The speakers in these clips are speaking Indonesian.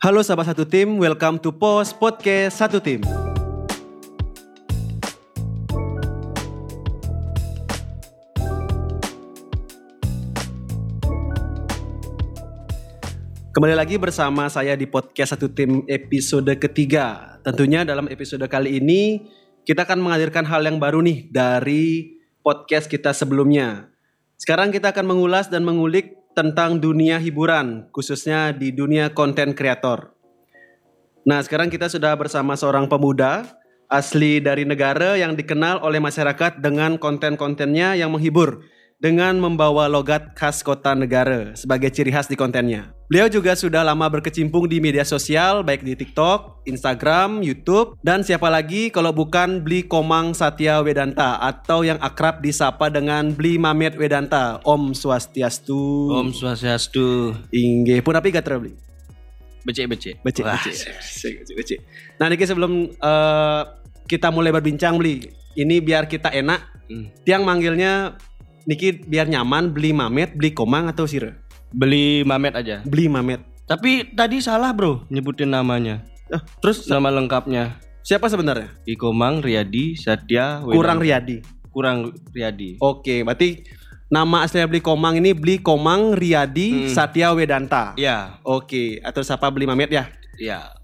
Halo sahabat satu tim, welcome to Pos Podcast Satu Tim. Kembali lagi bersama saya di podcast Satu Tim episode ketiga. Tentunya dalam episode kali ini kita akan menghadirkan hal yang baru nih dari podcast kita sebelumnya. Sekarang kita akan mengulas dan mengulik tentang dunia hiburan, khususnya di dunia konten kreator. Nah, sekarang kita sudah bersama seorang pemuda asli dari negara yang dikenal oleh masyarakat dengan konten-kontennya yang menghibur dengan membawa logat khas kota negara sebagai ciri khas di kontennya. Beliau juga sudah lama berkecimpung di media sosial baik di TikTok, Instagram, YouTube, dan siapa lagi kalau bukan Bli Komang Satya Wedanta atau yang akrab disapa dengan Bli Mamet Wedanta. Om Swastiastu. Om Swastiastu. Inggih, pun api Bli? Becek-becek. Becek, Wah, becek, becek, becek, becek. Nah, niki sebelum eh, kita mulai berbincang Bli, ini biar kita enak. Hmm. Tiang manggilnya Niki biar nyaman beli Mamet, beli Komang atau Sira? Beli Mamet aja. Beli Mamet. Tapi tadi salah bro nyebutin namanya. Eh, terus Nama lengkapnya siapa sebenarnya? Ikomang Riyadi Satya. Kurang Riyadi. Kurang Riyadi. Oke, berarti nama aslinya beli Komang ini beli Komang Riyadi Hmm. Satya Wedanta. Ya, Oke, atau siapa beli Mamet ya? ya.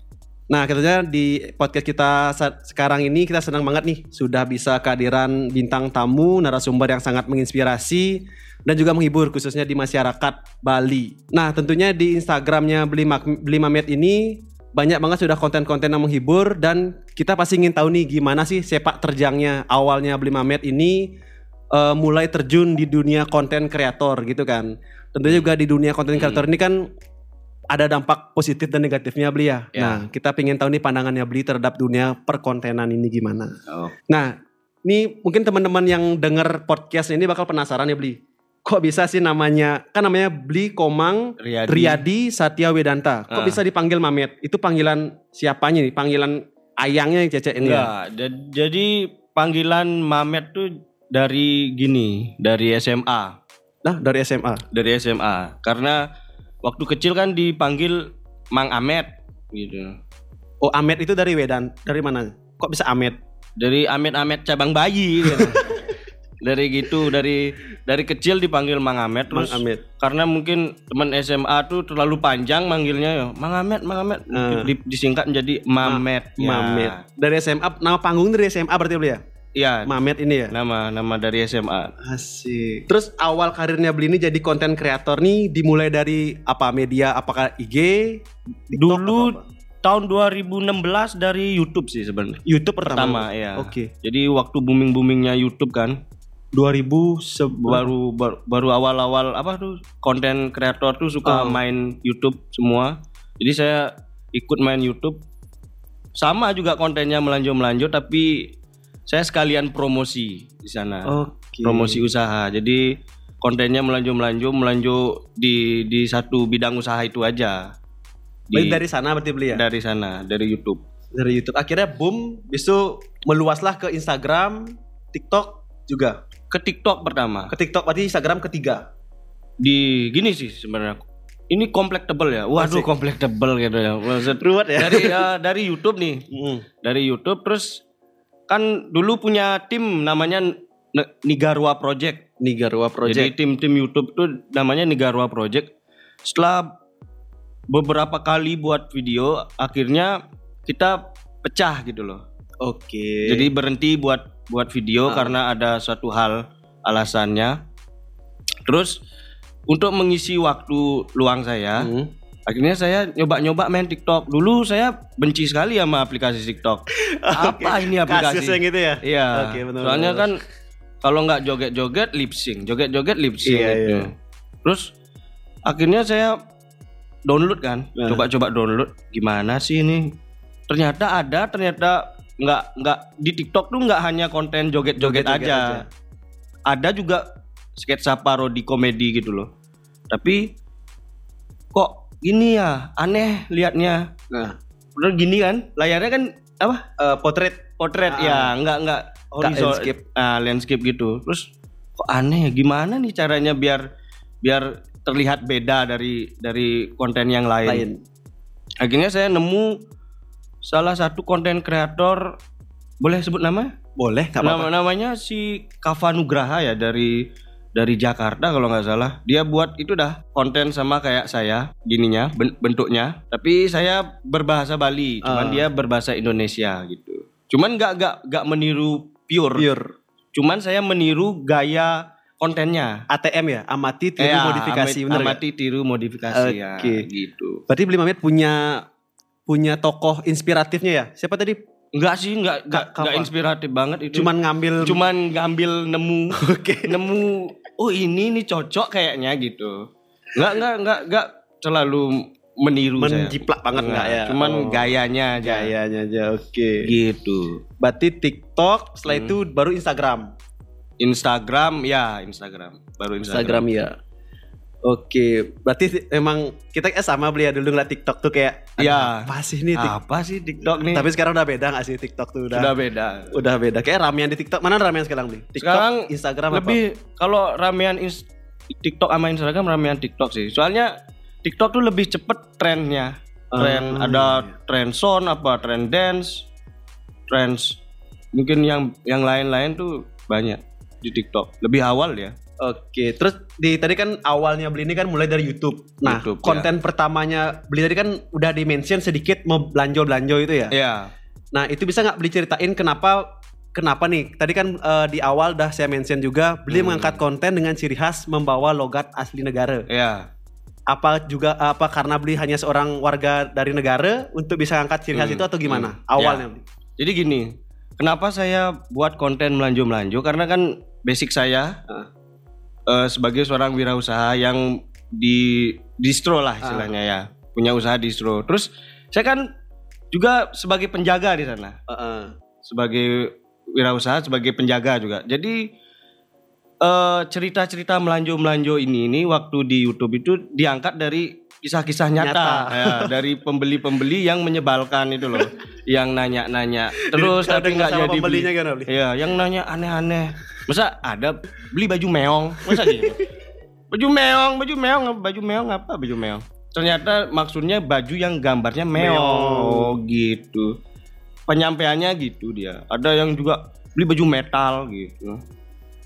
Nah, katanya di podcast kita saat sekarang ini kita senang banget nih sudah bisa kehadiran bintang tamu narasumber yang sangat menginspirasi dan juga menghibur khususnya di masyarakat Bali. Nah, tentunya di Instagramnya Beli, Beli Mamet ini banyak banget sudah konten-konten yang menghibur dan kita pasti ingin tahu nih gimana sih sepak terjangnya awalnya Beli Mamet ini eh, mulai terjun di dunia konten kreator gitu kan. Tentunya juga di dunia konten kreator ini kan ada dampak positif dan negatifnya beli ya. Ya. Nah, kita pengen tahu nih pandangannya beli terhadap dunia perkontenan ini gimana. Oh. Nah, ini mungkin teman-teman yang dengar podcast ini bakal penasaran ya beli. Kok bisa sih namanya? Kan namanya Beli Komang Riyadi. Riyadi Satya Wedanta. Kok Ah. bisa dipanggil Mamet? Itu panggilan siapanya nih? Panggilan ayangnya yang cecek ini ya? Enggak, ja- jadi panggilan Mamet tuh dari gini, dari SMA. Nah, dari SMA. Dari SMA. Karena waktu kecil kan dipanggil Mang Amet gitu. Oh, Amet itu dari Wedan. Dari mana? Kok bisa Amet? dari Amet-Amet cabang bayi gitu. dari gitu dari dari kecil dipanggil Mang Amet Mang terus Amet. karena mungkin teman SMA tuh terlalu panjang manggilnya ya Mang Amet Mang Amet Ah. Di- disingkat menjadi Mamet ya. Mamet. Dari SMA, nama panggung dari SMA berarti ya? Iya Mamet ini ya? nama nama dari SMA Asik. Terus awal karirnya beli ini jadi konten kreator nih dimulai dari apa media? Apakah IG? TikTok, Dulu atau apa? tahun 2016 dari YouTube sih sebenarnya YouTube pertama. pertama ya Oke. jadi waktu booming boomingnya YouTube kan 2000 se- baru baru, baru awal-awal apa tuh konten kreator tuh suka Oh. main YouTube semua. Jadi saya ikut main YouTube. Sama juga kontennya melanjut-melanjut tapi saya sekalian promosi di sana. Oke. Promosi usaha. Jadi kontennya melanjut-melanjut melanjut di di satu bidang usaha itu aja. Berarti Di, dari sana berarti beli ya? dari sana, dari YouTube. Dari YouTube. Akhirnya boom, besok meluaslah ke Instagram, TikTok juga. Ke TikTok pertama. Ke TikTok berarti Instagram ketiga. Di gini sih sebenarnya. Ini collectible ya. Waduh, collectible gitu ya. Maksud Ruwet ya? dari eh, dari YouTube nih Mm. dari YouTube terus kan dulu punya tim namanya Nigarwa Project Nigarwa jadi Project. tim-tim YouTube tuh namanya Nigarwa Project setelah beberapa kali buat video akhirnya kita pecah gitu loh Oke. jadi berhenti buat buat video Ah. karena ada suatu hal alasannya terus untuk mengisi waktu luang saya Mm. Akhirnya saya nyoba-nyoba main TikTok. Dulu saya benci sekali sama aplikasi TikTok. Apa ini aplikasi? Kasusnya gitu ya? Iya. Oke, benar, Soalnya kan kalau nggak joget-joget lip sync, joget-joget lip sync Iya, gitu. iya. Terus akhirnya saya download kan, Nah. coba-coba download gimana sih ini? Ternyata ada, ternyata nggak nggak di TikTok tuh nggak hanya konten joget-joget Joget-joget aja. aja. Ada juga sketsa parodi komedi gitu loh. Tapi gini ya, aneh liatnya. Nah, Udah gini kan, layarnya kan apa? eh, potret Potret Ah. ya, nggak nggak Horizon- landscape. Ah, landscape gitu. Terus kok aneh ya? Gimana nih caranya biar biar terlihat beda dari dari konten yang lain? lain. Akhirnya saya nemu salah satu konten kreator boleh sebut nama? Boleh, apa-apa. Nama namanya si Kava Nugraha ya dari dari Jakarta kalau nggak salah. Dia buat itu dah konten sama kayak saya gininya ben- bentuknya. Tapi saya berbahasa Bali, cuman Ah. dia berbahasa Indonesia gitu. Cuman nggak nggak nggak meniru pure. Pure Cuman saya meniru gaya kontennya. ATM ya, amati tiru Ya, modifikasi, amati- bener nggak? amati tiru modifikasi ya, Oke. gitu. Berarti Beli Mamet punya punya tokoh inspiratifnya ya? Siapa tadi? Enggak sih, enggak enggak, enggak inspiratif banget itu. Cuman ngambil cuman ngambil nemu Oke. nemu oh ini nih cocok kayaknya gitu. Enggak enggak enggak enggak terlalu meniru saya. menjiplak banget enggak ya? Cuman Oh, gayanya aja. gayanya aja. Oke. Gitu. Berarti TikTok, setelah Hmm. itu baru Instagram. Instagram ya, Instagram. Baru Instagram Instagram. ya. Oke, berarti emang kita eh sama beli ya dulu ngeliat TikTok tuh kayak Ya. apa sih nih TikTok? Apa sih TikTok nih? Tapi sekarang udah beda gak sih TikTok tuh udah Sudah beda. udah beda. Kayak ramean di TikTok. Mana ramean sekarang beli? TikTok, Sekarang Instagram Lebih kalau ramean ins- TikTok sama Instagram ramean TikTok sih. Soalnya TikTok tuh lebih cepet trennya. Tren Ah, ada tren sound apa tren dance, trends mungkin yang yang lain-lain tuh banyak di TikTok. Lebih awal ya. Oke, terus di tadi kan awalnya beli ini kan mulai dari YouTube. Nah, YouTube, ya. konten pertamanya beli tadi kan udah di mention sedikit mau belanja belanja itu ya. Iya. Nah, itu bisa nggak beli ceritain kenapa kenapa nih? Tadi kan eh, di awal dah saya mention juga beli Hmm. mengangkat konten dengan ciri khas membawa logat asli negara. Iya. Apa juga apa karena beli hanya seorang warga dari negara untuk bisa angkat ciri khas Hmm, itu atau gimana? hmm, Awalnya ya. beli. Jadi gini, kenapa saya buat konten melanjo-melanjo? Karena kan basic saya Ah. Eh, sebagai seorang wirausaha yang di distro lah istilahnya ya, punya usaha distro. Terus saya kan juga sebagai penjaga di sana, Heeh. sebagai wirausaha, sebagai penjaga juga. Jadi eh, cerita-cerita melanjo-melanjo ini ini waktu di YouTube itu diangkat dari kisah-kisah nyata, Nyata. Ya, dari pembeli-pembeli yang menyebalkan itu loh, yang nanya-nanya terus tapi nggak jadi beli. beli? Iya, yang nanya aneh-aneh. Masa ada beli baju meong? Masa gitu? Baju meong, baju meong, baju meong apa baju meong? Ternyata maksudnya baju yang gambarnya meong, Meong. Oh, gitu. Penyampaiannya gitu dia. Ada yang juga beli baju metal gitu.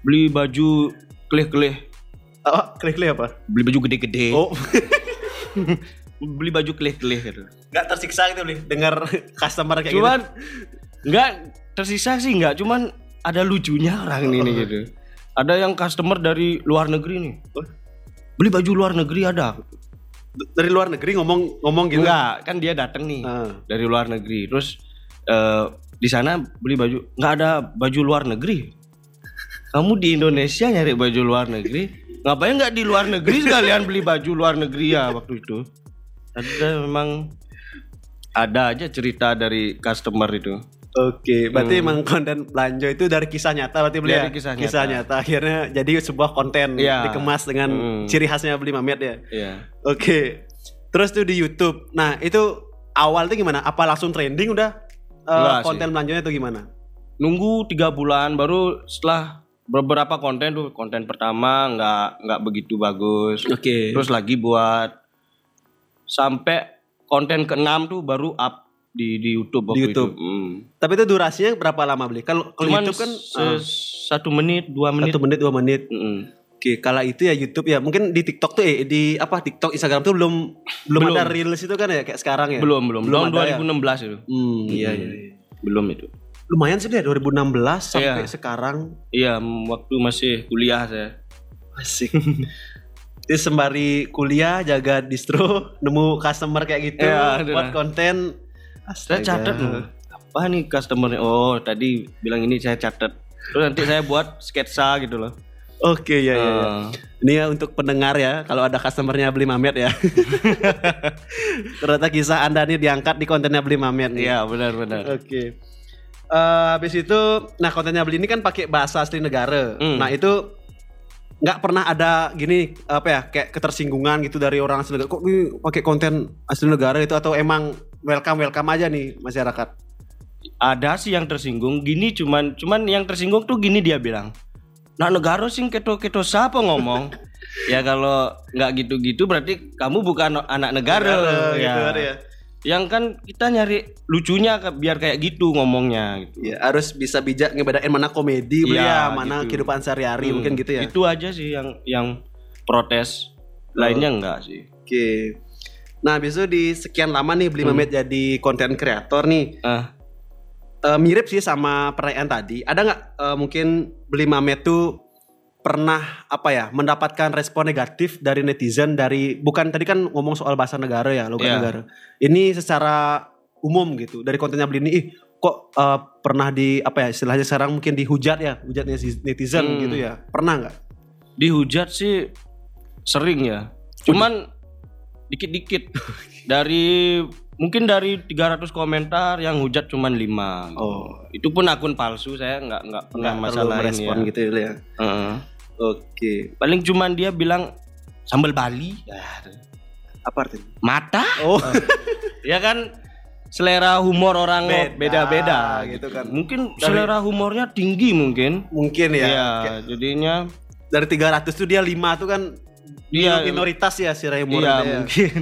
Beli baju kelih-kelih, Oh, klik-klik apa? beli baju gede-gede. Oh, Beli baju kelih-kelih gitu. nggak tersiksa gitu beli dengar customer kayak Cuman gitu. nggak tersisa sih nggak, cuman ada lucunya orang ini nih gitu. Ada yang customer dari luar negeri nih. Beli baju luar negeri ada. Dari luar negeri ngomong ngomong gitu. Enggak, kan dia datang nih Ah. dari luar negeri. Terus eh, di sana beli baju nggak ada baju luar negeri. Kamu di Indonesia nyari baju luar negeri, ngapain nggak di luar negeri sekalian beli baju luar negeri ya waktu itu? Ada memang ada aja cerita dari customer itu. Oke, berarti Hmm. emang konten belanja itu dari kisah nyata berarti beli Dari ya? kisah nyata. nyata. Akhirnya jadi sebuah konten Iya. dikemas dengan Hmm. ciri khasnya beli Mamet ya. Iya. Oke. Terus tuh di YouTube. Nah, itu awal tuh gimana? Apa langsung trending udah sih. konten belanjanya itu gimana? nunggu tiga bulan baru setelah beberapa konten tuh konten pertama nggak nggak begitu bagus Oke. terus lagi buat sampai konten keenam tuh baru up di di YouTube waktu Di YouTube. itu. Hmm. Tapi itu durasinya berapa lama beli? Kalau kalau YouTube kan se- ah, satu menit dua menit satu menit dua menit. Mm-mm. Oke, kala itu ya YouTube ya. Mungkin di TikTok tuh eh di apa TikTok Instagram tuh belum belum, Belum. ada reels itu kan ya kayak sekarang ya. belum belum Belum tahun ada ya? 2016 itu Hmm, iya iya. iya. belum itu Lumayan sih deh 2016 sampai Iya. sekarang iya waktu masih kuliah saya asik. Jadi sembari kuliah jaga distro, nemu customer kayak gitu, Iya, buat konten. Saya Astaga. catat loh apa nih customernya oh tadi bilang ini saya catat terus nanti saya buat sketsa gitu loh Oke ya ya. ya. Ah. Ini ya untuk pendengar ya, kalau ada customernya beli Mamet ya. Ternyata kisah Anda nih diangkat di kontennya beli Mamet nih. Iya benar-benar. Oke. Eh, habis itu, nah kontennya beli ini kan pakai bahasa asli negara. Hmm. Nah itu nggak pernah ada gini apa ya kayak ketersinggungan gitu dari orang asli negara. Kok ini pakai konten asli negara itu atau emang welcome welcome aja nih masyarakat? Ada sih yang tersinggung. Gini cuman cuman yang tersinggung tuh gini dia bilang. Nah negara sing keto keto siapa ngomong? ya kalau nggak gitu-gitu berarti kamu bukan anak negara, gitu ya. kan ya. yang kan kita nyari lucunya biar kayak gitu ngomongnya gitu. Ya, harus bisa bijak ngebedain mana komedi Iya, ya, mana gitu. kehidupan sehari-hari Hmm, mungkin gitu ya. Itu aja sih yang yang protes. Lainnya enggak sih. Oke. Nah, habis itu di sekian lama nih beli Hmm. Mamet jadi konten kreator nih. Ah, Eh, mirip sih sama pertanyaan tadi. Ada nggak eh, mungkin beli Mamet tuh pernah apa ya mendapatkan respon negatif dari netizen dari bukan tadi kan ngomong soal bahasa negara ya logat Iya. negara. Ini secara umum gitu dari kontennya beli ini ih kok eh, pernah di apa ya istilahnya sekarang mungkin dihujat ya hujat netizen Hmm. gitu ya pernah nggak? dihujat sih sering ya. Cuman dikit-dikit dari mungkin dari 300 komentar yang hujat cuman 5 Oh, itu pun akun palsu saya nggak nggak pernah merespon ya. gitu ya. Heeh. Oke. paling cuman dia bilang sambal Bali Ya, Apa artinya? mata Oh, ya kan selera humor orang Beda, beda-beda gitu kan. mungkin Dari- selera humornya tinggi mungkin mungkin ya. Kayak jadinya Dari 300 tuh dia 5 tuh kan Iya. minoritas ya si Raymond iya ya. mungkin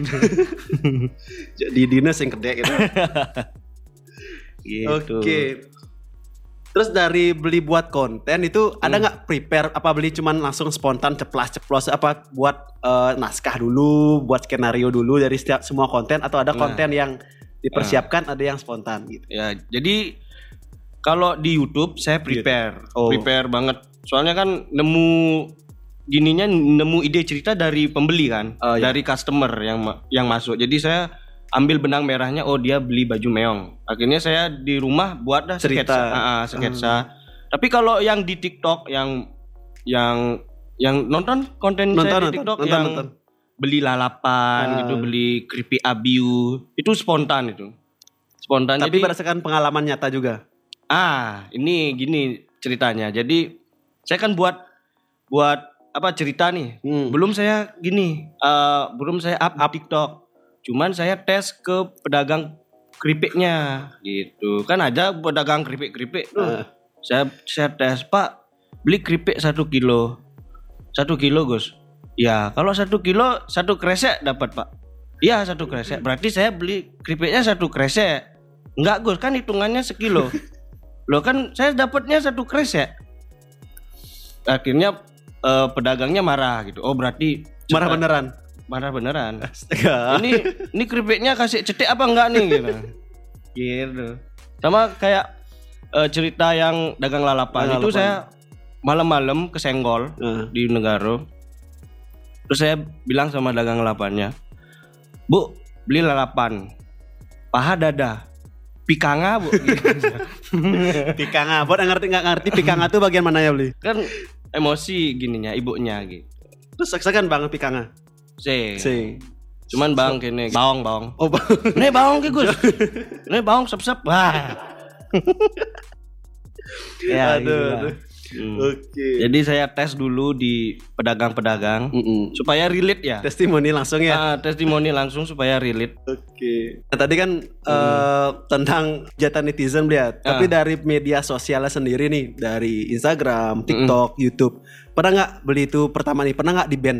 Jadi dinas yang gede gitu. gitu. Oke. Terus dari beli buat konten itu ada Hmm. nggak prepare apa beli cuman langsung spontan ceplas ceplos apa buat eh, naskah dulu, buat skenario dulu dari setiap semua konten atau ada Nah. konten yang dipersiapkan ada yang spontan gitu. Ya, jadi kalau di YouTube saya prepare, Oh. prepare banget. Soalnya kan nemu gininya nemu ide cerita dari pembeli kan, Oh, iya. dari customer yang yang masuk. Jadi saya ambil benang merahnya, oh dia beli baju meong. Akhirnya saya di rumah buat dah Cerita. sketsa, Ah, ah, sketsa. Tapi kalau yang di TikTok yang yang yang nonton konten Nonton, saya di TikTok nonton, yang nonton. beli lalapan Ah. gitu, beli creepy abiu, itu spontan itu. Spontan Tapi jadi berdasarkan pengalaman nyata juga. Ah, ini gini ceritanya. Jadi saya kan buat buat apa cerita nih. Hmm. Belum saya gini, eh, belum saya up, up TikTok. Cuman saya tes ke pedagang keripiknya gitu. Kan ada pedagang keripik-keripik tuh. Ah. Saya saya tes, "Pak, beli keripik satu kilo." Satu kilo, Gus. Ya, kalau satu kilo satu kresek dapat, Pak. Iya, satu kresek. Berarti saya beli keripiknya satu kresek. Enggak, Gus, kan hitungannya sekilo. Loh kan saya dapatnya satu kresek. Akhirnya eh, pedagangnya marah gitu. Oh, berarti Marah beneran. marah beneran. Astaga. ini ini keripiknya kasih cetek apa enggak nih gitu. gitu. Sama kayak eh, cerita yang dagang lalapan Dagang itu lalapan. saya malam-malam kesenggol Ah. di Negaro. Terus saya bilang sama dagang lalapannya, "Bu, beli lalapan. Paha dada. Pikanga, Bu." Pikanga, buat ngerti nggak ngerti pikanga tuh bagian mana ya beli? kan emosi gininya ibunya gitu. Terus seksakan bang pikanga. Si. Si. Cuman bang kene bawang bawang. Oh bang. Ini bawang ki Gus. Ini bawang sep-sep. Wah. ya, aduh, gitulah. aduh. Hmm. Oke. Jadi saya tes dulu di pedagang-pedagang Mm-mm. supaya relate ya. Testimoni langsung ya. Ah, testimoni langsung supaya relate. Oke. Nah, tadi kan eh, tentang jatah netizen lihat. Tapi Ah. dari media sosialnya sendiri nih, dari Instagram, TikTok, YouTube, pernah nggak beli itu pertama nih? Pernah nggak di ban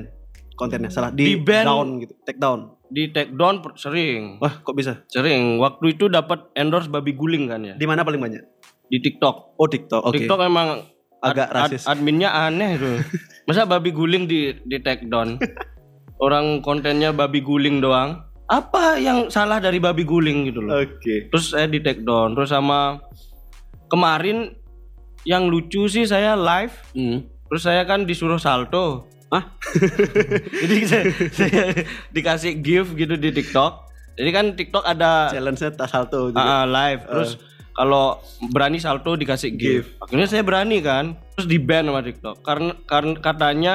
kontennya? Salah di, Di-ban. down gitu, take down. Di take down sering. Wah, kok bisa? Sering. Waktu itu dapat endorse babi guling kan ya Di mana paling banyak? di TikTok. Oh, TikTok. Oke. TikTok emang Agak ad- rasis. ad- adminnya aneh tuh. Masa babi guling di di take down? Orang kontennya babi guling doang. Apa yang salah dari babi guling gitu loh? Oke. Terus saya di take down. Terus sama kemarin yang lucu sih saya live. Hmm. Terus saya kan disuruh salto. Hah? Jadi saya, saya dikasih gift gitu di TikTok. Jadi kan TikTok ada Challenge-nya salto. Ah, ah, live terus kalau berani salto dikasih gift. Akhirnya saya berani kan. Terus di ban sama TikTok karena karena katanya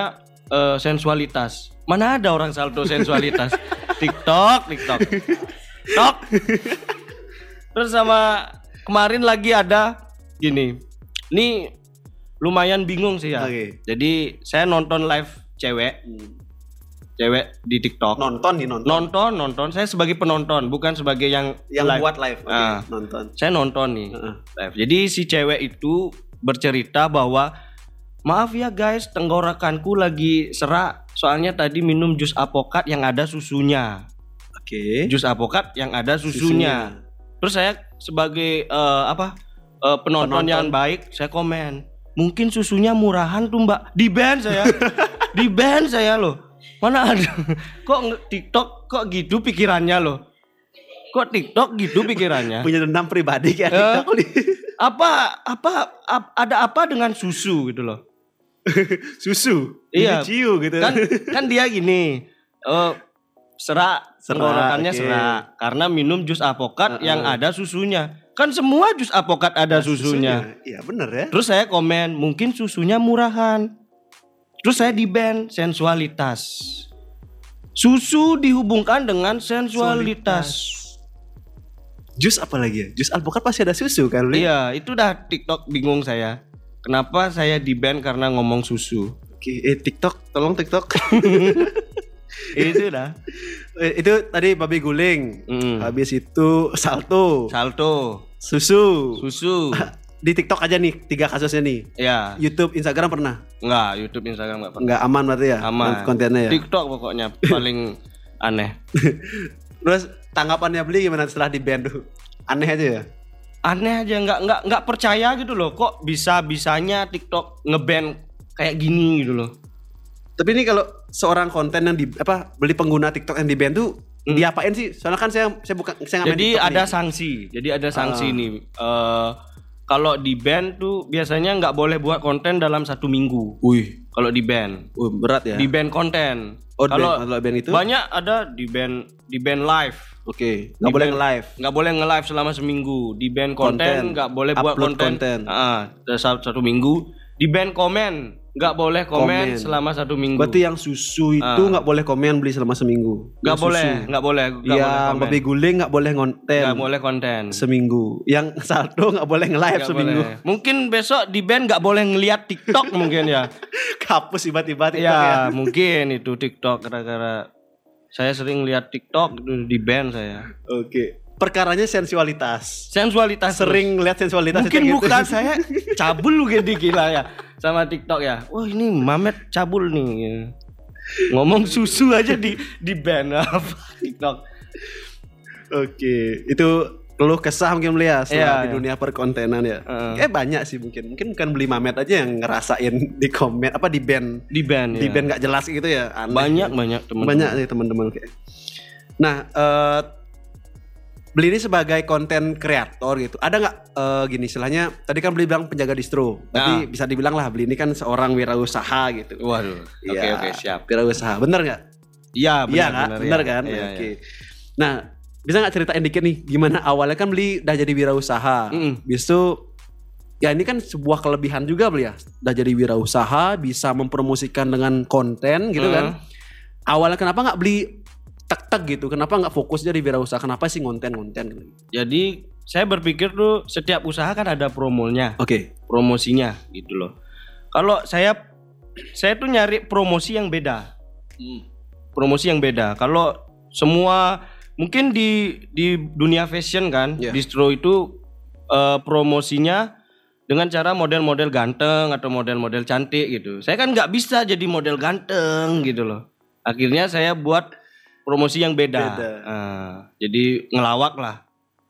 eh, sensualitas. Mana ada orang salto sensualitas? TikTok, TikTok. Tok. Terus sama kemarin lagi ada gini. Ini lumayan bingung sih ya. Oke. Jadi saya nonton live cewek, cewek di TikTok. Nonton nih nonton. Nonton, nonton. Saya sebagai penonton, bukan sebagai yang yang live. buat live. Oke, Ah. nonton. Saya nonton nih Heeh. live. Jadi si cewek itu bercerita bahwa maaf ya guys, tenggorokanku lagi serak. Soalnya tadi minum jus apokat yang ada susunya. Oke. Jus apokat yang ada susunya. Terus saya sebagai eh, apa eh, penonton, Penonton. yang baik, saya komen. Mungkin susunya murahan tuh mbak. Di band saya, di band saya loh. Mana ada? Kok TikTok kok gitu pikirannya loh? Kok TikTok gitu pikirannya? Punya dendam pribadi kayak Eh? TikTok nih. apa apa ap- ada apa dengan susu gitu loh? Susu. Iya. Ciu gitu. kan kan dia gini eh serak tenggorokannya oke. serak karena minum jus apokat Heeh. yang ada susunya kan semua jus apokat ada susunya Iya bener ya. terus saya komen mungkin susunya murahan terus saya di band sensualitas susu dihubungkan dengan sensualitas Jus apa lagi ya? Jus alpukat pasti ada susu kan? Iya itu dah TikTok bingung saya kenapa saya di band karena ngomong susu Oke, eh TikTok, tolong TikTok. itu dah Eh, itu tadi babi guling. Mm. Habis itu salto, salto susu. susu Di TikTok aja nih tiga kasusnya nih. ya YouTube, Instagram pernah? Enggak, YouTube, Instagram enggak pernah. Enggak aman berarti ya? Aman. Kontennya ya. TikTok pokoknya paling aneh. Terus tanggapannya beli gimana setelah di band tuh? Aneh aja ya? Aneh aja nggak nggak nggak percaya gitu loh. Kok bisa bisanya TikTok ngeband kayak gini gitu loh. Tapi ini kalau seorang konten yang di apa beli pengguna TikTok yang di band tuh Hmm. diapain sih? Soalnya kan saya saya bukan saya Jadi ada nih. sanksi. Jadi ada sanksi Ah. nih. Eh kalau di band tuh biasanya nggak boleh buat konten dalam satu minggu. Wih, Kalau di band, uh, berat ya. di band konten. Oh, kalau band- kalau band itu? banyak ada di band di band live. Oke, Di nggak boleh nge-live. nggak boleh nge-live selama seminggu di band Konten. nggak boleh buat Upload konten, konten. Ah, satu, satu minggu di band komen nggak boleh komen, Komen. selama satu minggu Berarti yang susu itu Ah. nggak boleh komen beli selama seminggu. nggak Yang boleh nggak boleh nggak boleh Yang komen. babi guling nggak boleh ngonten nggak boleh konten seminggu. Yang saldo nggak boleh nge-live seminggu. boleh. mungkin besok di band nggak boleh ngelihat TikTok mungkin ya Kapus tiba-tiba TikTok ya. ya mungkin itu TikTok gara-gara saya sering lihat TikTok itu di band saya Oke. Perkaranya sensualitas. sensualitas terus. Sering lihat sensualitas Mungkin itu gitu. bukan saya cabul gitu gila ya sama TikTok ya. Wah ini Mamet cabul nih. Ngomong susu aja di di ban apa TikTok. Oke, itu keluh kesah mungkin beli ya setelah Iya, di iya. dunia perkontenan ya. Heeh. Eh banyak sih mungkin. Mungkin bukan beli Mamet aja yang ngerasain di komen apa di band Di ban di ya. band nggak jelas gitu ya. Aneh. banyak banyak teman. banyak sih teman-teman oke. Nah, eh beli ini sebagai konten kreator gitu. Ada nggak eh, gini istilahnya? Tadi kan beli bilang penjaga distro. Tapi Nah. bisa dibilang lah beli ini kan seorang wirausaha gitu. Waduh. Oke Iya, oke siap. Wirausaha, bener nggak? Iya Iya benar nggak? benar. Bener ya. kan? Iya, Oke. iya. Nah, bisa nggak ceritain dikit nih gimana awalnya kan beli udah jadi wirausaha. Mm-mm. Bisu ya ini kan sebuah kelebihan juga beli ya. Udah jadi wirausaha, bisa mempromosikan dengan konten gitu kan. Hmm. Awalnya kenapa nggak beli tek-tek gitu? Kenapa nggak fokus jadi wirausaha? Kenapa sih konten-konten? Jadi saya berpikir tuh setiap usaha kan ada promonya, Oke. promosinya gitu loh. Kalau saya saya tuh nyari promosi yang beda. promosi yang beda. Kalau semua mungkin di di dunia fashion kan, Iya. distro itu eh, promosinya dengan cara model-model ganteng atau model-model cantik gitu. Saya kan nggak bisa jadi model ganteng gitu loh. Akhirnya saya buat promosi yang beda. Beda. Ah, jadi ngelawak lah.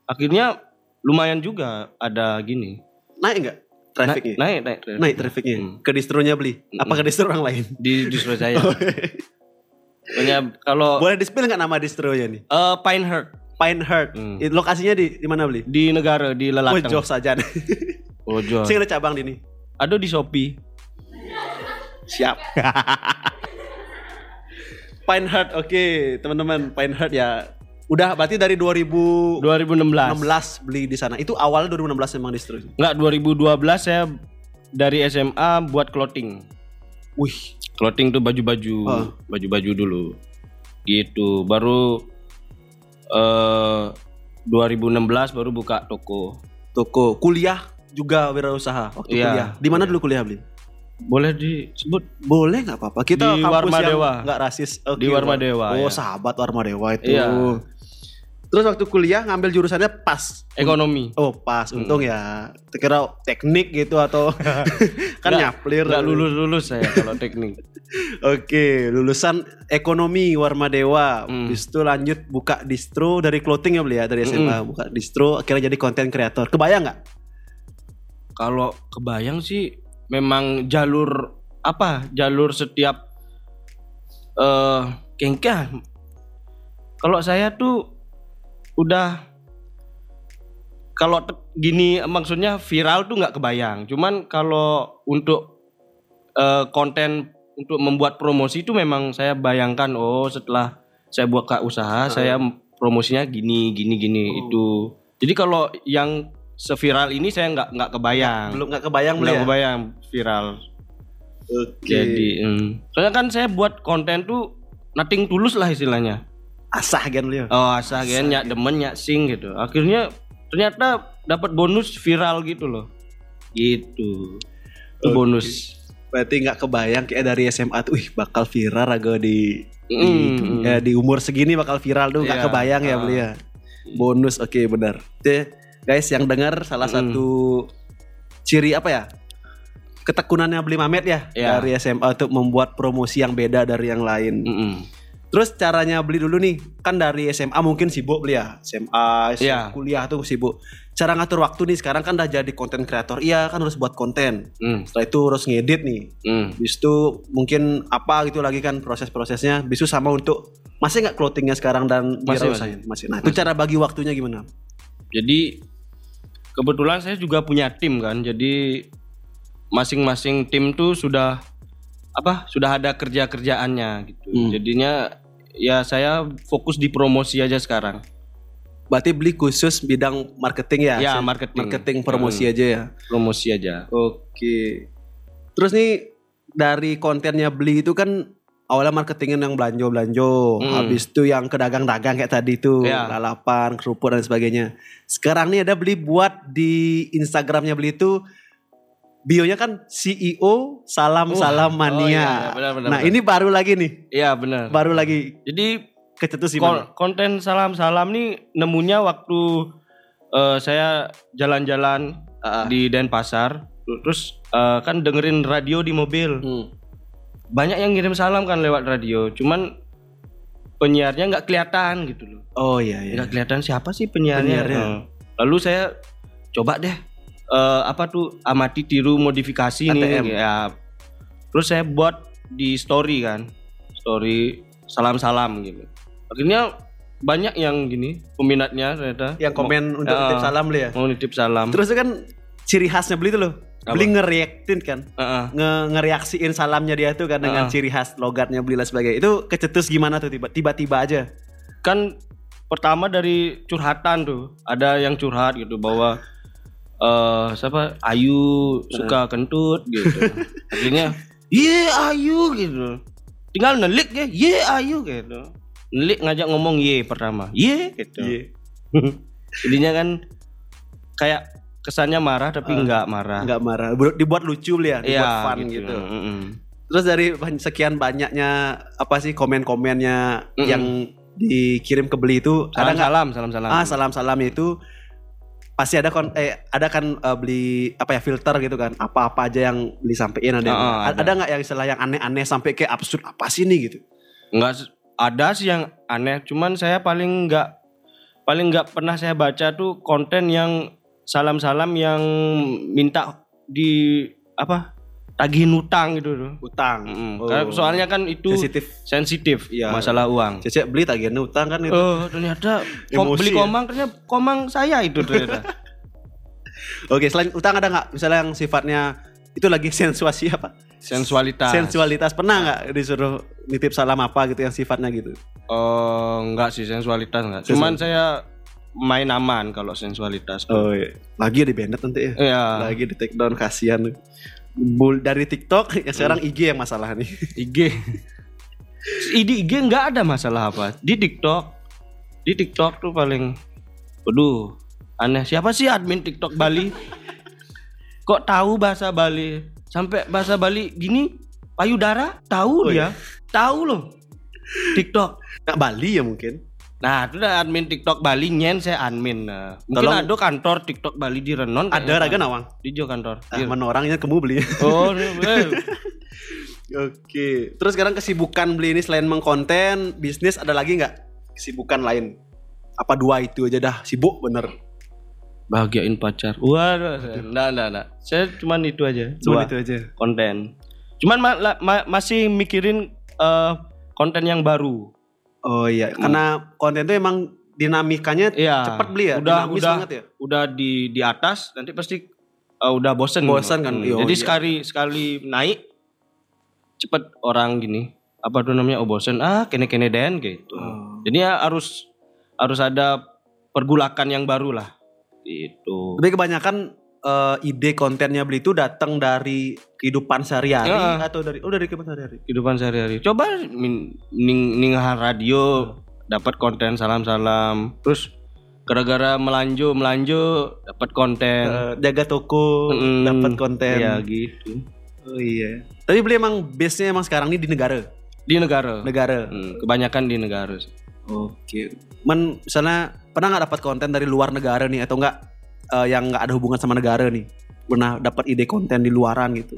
Akhirnya lumayan juga ada gini. Naik nggak trafficnya? Naik naik naik. Naik trafficnya. Hmm. Ke distronya beli? Apa ke distro orang lain? di distro saya. Pokoknya kalau Boleh di spill nggak nama distronya nih? eh, Pineheart Pineheart. Hmm. Lokasinya di di mana beli? di negara di Lelatang. Pojok saja. Pojok. Sing ada cabang di ini. Ada di Shopee. Siap. Pineheart, oke teman-teman. Pineheart ya. Udah berarti dari 2016 2016. beli di sana. Itu awal 2016 memang distro. Enggak 2012 saya dari SMA buat clothing. Wih, Clothing tuh baju-baju, Oh. baju-baju dulu. Gitu. Baru eh 2016 baru buka toko. toko kuliah juga wirausaha waktu Iya. kuliah. Di mana dulu kuliah beli? Boleh disebut Boleh nggak apa-apa. Kita Di kampus Warma yang Dewa. nggak rasis. Oke, Di Warma War- Dewa, Oh, ya. sahabat Warma Dewa itu. Iya. Terus waktu kuliah ngambil jurusannya pas. Ekonomi. Oh pas, untung ya. Kira teknik gitu atau kan Nggak- nyaplir. Lulus-lulus saya kalau teknik. Oke, lulusan ekonomi Warma Dewa. Hmm. Habis itu lanjut buka distro dari clothing ya beli ya dari SMA buka distro akhirnya jadi konten kreator. Kebayang nggak? Kalau kebayang sih memang jalur apa? Jalur setiap eh kengkah. Kalau saya tuh udah kalau gini maksudnya viral tuh nggak kebayang. Cuman kalau untuk eh, konten untuk membuat promosi itu memang saya bayangkan oh setelah saya buka usaha saya promosinya gini gini gini Oh. itu. Jadi kalau yang seviral ini saya nggak nggak kebayang. Belum nggak kebayang Nggak ya? kebayang viral. Oke. Jadi, mm. soalnya kan saya buat konten tuh nothing tulus lah istilahnya. asah kan beli ya? Oh asal kan nyak demen nyak sing gitu. Akhirnya ternyata dapat bonus viral gitu loh. Gitu. Itu Oke. bonus. Berarti nggak kebayang kayak dari SMA tuh, wih bakal viral raga di di, Mm. ya, di umur segini bakal viral tuh nggak Iya. kebayang ya Ah. beli ya. Bonus oke benar. Oke, guys yang dengar salah Mm. satu ciri apa ya? Ketekunannya beli Mamet ya Iya. dari SMA untuk membuat promosi yang beda dari yang lain. Mm-mm. Terus caranya beli dulu nih, kan dari SMA mungkin sibuk beli ya, SMA, SMA, Iya. kuliah tuh sibuk. Cara ngatur waktu nih sekarang kan udah jadi konten kreator, iya kan harus buat konten. Mm. Setelah itu harus ngedit nih, Mm. Habis itu mungkin apa gitu lagi kan proses-prosesnya. Habis itu sama untuk masih nggak clothingnya sekarang dan Masih, wirausaha? masih. Nah itu cara bagi waktunya gimana? Jadi kebetulan saya juga punya tim kan. Jadi masing-masing tim tuh sudah apa? Sudah ada kerja-kerjaannya gitu. Hmm. Jadinya ya saya fokus di promosi aja sekarang. Berarti beli khusus bidang marketing ya? Ya, marketing. Marketing promosi Hmm. aja ya. Promosi aja. Oke. Terus nih dari kontennya beli itu kan awalnya marketingin yang belanja-belanja, Hmm. habis itu yang ke dagang-dagang kayak tadi tuh, Ya. lalapan, kerupuk dan sebagainya. Sekarang nih ada beli buat di Instagramnya beli itu bionya kan CEO salam salam Oh, mania. iya, iya, benar, benar, nah benar. ini baru lagi nih, Iya benar. baru lagi Jadi kecetus kon- konten salam-salam nih nemunya waktu eh, saya jalan-jalan Ah, ah. di Denpasar. Terus eh, kan dengerin radio di mobil. Hmm. Banyak yang ngirim salam kan lewat radio. Cuman penyiarnya nggak kelihatan gitu loh. Oh iya iya. Nggak kelihatan siapa sih penyiarnya. Penyiarnya. Eh, Lalu saya coba deh eh, apa tuh amati tiru modifikasi ATM. nih ya. Terus saya buat di story kan. Story salam-salam gitu. Akhirnya banyak yang gini peminatnya ternyata Yang komen untuk Ya. titip salam ya. mau nitip salam. Terus kan ciri khasnya beli itu loh. Beli ngereaktin kan. Heeh. nge ngereaksiin salamnya dia tuh kan dengan Ah. ciri khas logatnya beli dan sebagainya. Itu kecetus gimana tuh tiba- tiba-tiba aja. kan pertama dari curhatan tuh ada yang curhat gitu bahwa eh siapa Ayu suka kentut gitu akhirnya ye Ayu gitu tinggal nelik ya ye Ayu gitu nelik ngajak ngomong ye pertama ye gitu jadinya kan kayak kesannya marah tapi nggak marah Nggak marah. Bu- Dibuat lucu ya, dibuat Iya, fun gitu. Mm-mm. Terus dari sekian banyaknya apa sih komen-komennya Mm-mm. yang dikirim ke beli itu ada salam nggak salam salam salam ah salam-salamnya itu pasti ada kon eh ada kan eh, beli apa ya filter gitu kan apa-apa aja yang beli sampein ada yang- Ah, ada ada. nggak yang istilah yang aneh-aneh sampai kayak absurd apa sih nih gitu nggak ada sih yang aneh cuman saya paling nggak paling nggak pernah saya baca tuh konten yang salam-salam yang minta di apa tagihin utang gitu tuh utang Mm-mm. Oh. Karena soalnya kan itu sensitif sensitif Iya. masalah uang Cecek beli tagihan utang kan itu oh ternyata kom- beli ya? komang ternyata komang saya itu ternyata Oke, selain utang ada nggak misalnya yang sifatnya itu lagi sensuasi apa? sensualitas Sensualitas pernah nggak disuruh nitip salam apa gitu yang sifatnya gitu? oh enggak sih sensualitas enggak cuman saya main aman kalau sensualitas Oh iya. Lagi di banned nanti ya. Iya. Lagi di take down kasihan. Bul dari TikTok ya sekarang IG yang masalah nih. IG. di IG nggak ada masalah apa. Di TikTok, di TikTok tuh paling, waduh, aneh. Siapa sih admin TikTok Bali? Kok tahu bahasa Bali? Sampai bahasa Bali gini, payudara? Tahu Oh, dia? Tahu loh. TikTok. Nggak Bali ya mungkin. Nah, itu udah admin TikTok Bali nyen saya admin. Nah, mungkin Tolong- ada kantor TikTok Bali di Renon. Ada raga nawang. di Jo kantor. Ah, Iya. mana orangnya kamu beli. Oh, eh. Oke. Terus sekarang kesibukan beli ini selain mengkonten, bisnis ada lagi nggak kesibukan lain? Apa dua itu aja dah sibuk bener? bahagiain pacar. Saya- enggak, enggak, enggak. Saya cuman itu aja. Cuma Dua. itu aja. konten. Cuman ma- ma- masih mikirin eh, konten yang baru. Oh iya, karena konten itu emang dinamikanya Iya. cepat beli ya, Udah dinamis udah banget ya. udah di di atas nanti pasti eh, udah bosen. Bosen kan, Hmm, iya, Jadi iya. sekali sekali naik cepet orang gini apa tuh namanya oh bosen ah kene kene den gitu. Oh. Jadi ya harus harus ada pergulakan yang baru lah. Gitu. Tapi kebanyakan eh, ide kontennya beli itu datang dari kehidupan sehari-hari Iya. atau dari oh dari kehidupan sehari-hari. kehidupan sehari-hari. Coba min, ning, ningahan radio dapat konten salam-salam. Terus gara-gara melanjo melanjo dapat konten. Eh, jaga toko, Mm, dapat konten. Ya gitu. Oh iya. Tapi beli emang base-nya emang sekarang ini di negara. Di negara. Negara. Hmm, kebanyakan di negara. Oke. Men misalnya pernah nggak dapat konten dari luar negara nih atau enggak eh, yang nggak ada hubungan sama negara nih? Pernah dapat ide konten di luaran gitu?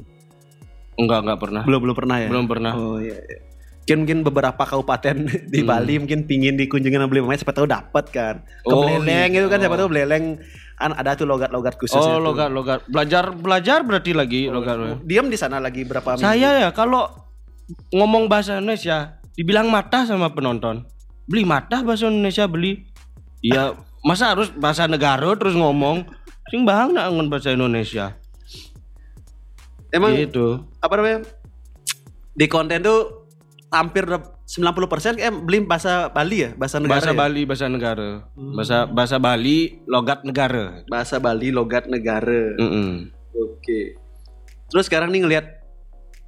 Enggak, enggak pernah. Belum belum pernah ya? Belum pernah. Oh iya. iya. Mungkin mungkin beberapa kabupaten di Hmm. Bali mungkin pingin dikunjungi sama beli mamanya siapa tahu dapat kan. Ke Oh, Beleleng gitu. itu kan siapa tahu Beleleng kan ada tuh logat-logat khusus. Oh, logat logat. Belajar belajar berarti lagi logat. Diam di sana lagi berapa minggu? Saya ya kalau ngomong bahasa Indonesia dibilang mata sama penonton. Beli mata bahasa Indonesia beli. Ya masa harus bahasa negara terus ngomong. Sing bahang nak ngon bahasa Indonesia. Emang gitu. apa namanya? Di konten tuh hampir 90% kayak beli bahasa Bali ya, bahasa negara. Bahasa ya? Bali bahasa negara. Bahasa bahasa Bali logat negara. Bahasa Bali logat negara. Mm-mm. Oke. Terus sekarang nih ngelihat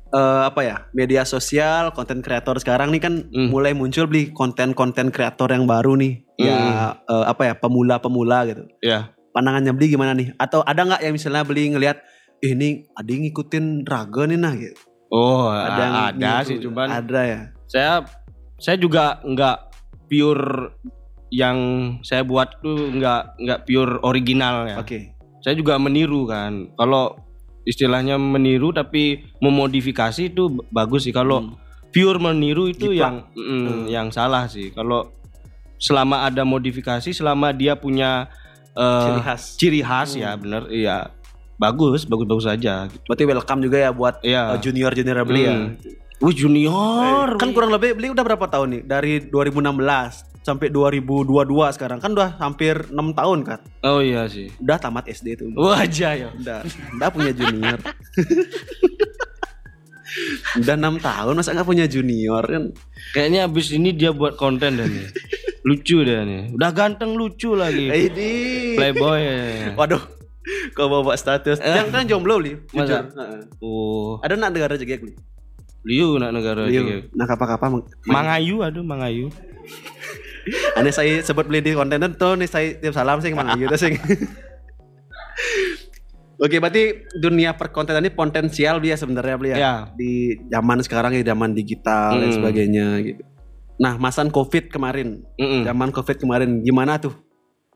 eh, apa ya media sosial, konten kreator sekarang nih kan Hmm. mulai muncul beli konten-konten kreator yang baru nih. Ya eh, apa ya pemula-pemula gitu. Ya. Pandangannya beli gimana nih? Atau ada nggak yang misalnya beli ngelihat "Ih, ini ada yang ngikutin Raga nih nah gitu. Oh, Ada yang ada, sih cuman ada ya. saya saya juga nggak pure yang saya buat tuh nggak nggak pure original ya. Oke. Saya juga meniru kan. Kalau istilahnya meniru tapi memodifikasi itu bagus sih. Kalau Hmm. pure meniru itu Jiplak. yang mm, yang salah sih. Kalau selama ada modifikasi, selama dia punya eh, Ciri khas. ciri khas Hmm. ya bener, iya bagus, bagus-bagus aja. Gitu. Berarti welcome juga ya buat Iya. junior-junior beli ya. Hmm. Wih junior, Kan kurang lebih beli udah berapa tahun nih? Dari 2016 sampai 2022 sekarang kan udah hampir 6 tahun kan. Oh iya sih. Udah tamat SD tuh. Wajah ya. Udah, udah punya junior. udah enam tahun masa nggak punya junior kan? Kayaknya abis ini dia buat konten dan. Lucu dia nih. Udah ganteng lucu lagi. Ini. Playboy. ya. Waduh, kau bawa status. Yang kan jomblo li, Masa? Oh, Ada nak negara juga li. liu nak negara Liu. aja. Kapal-kapal. mang- Mangayu aduh Mangayu. Aneh saya sebut beli di konten tuh nih saya tiap salam sih mang gitu sih. Oke, berarti dunia perkontenan ini potensial dia sebenarnya beli ya. Di zaman sekarang ya zaman digital dan Hmm. sebagainya gitu. Nah, masan Covid kemarin, Mm-mm. zaman Covid kemarin gimana tuh?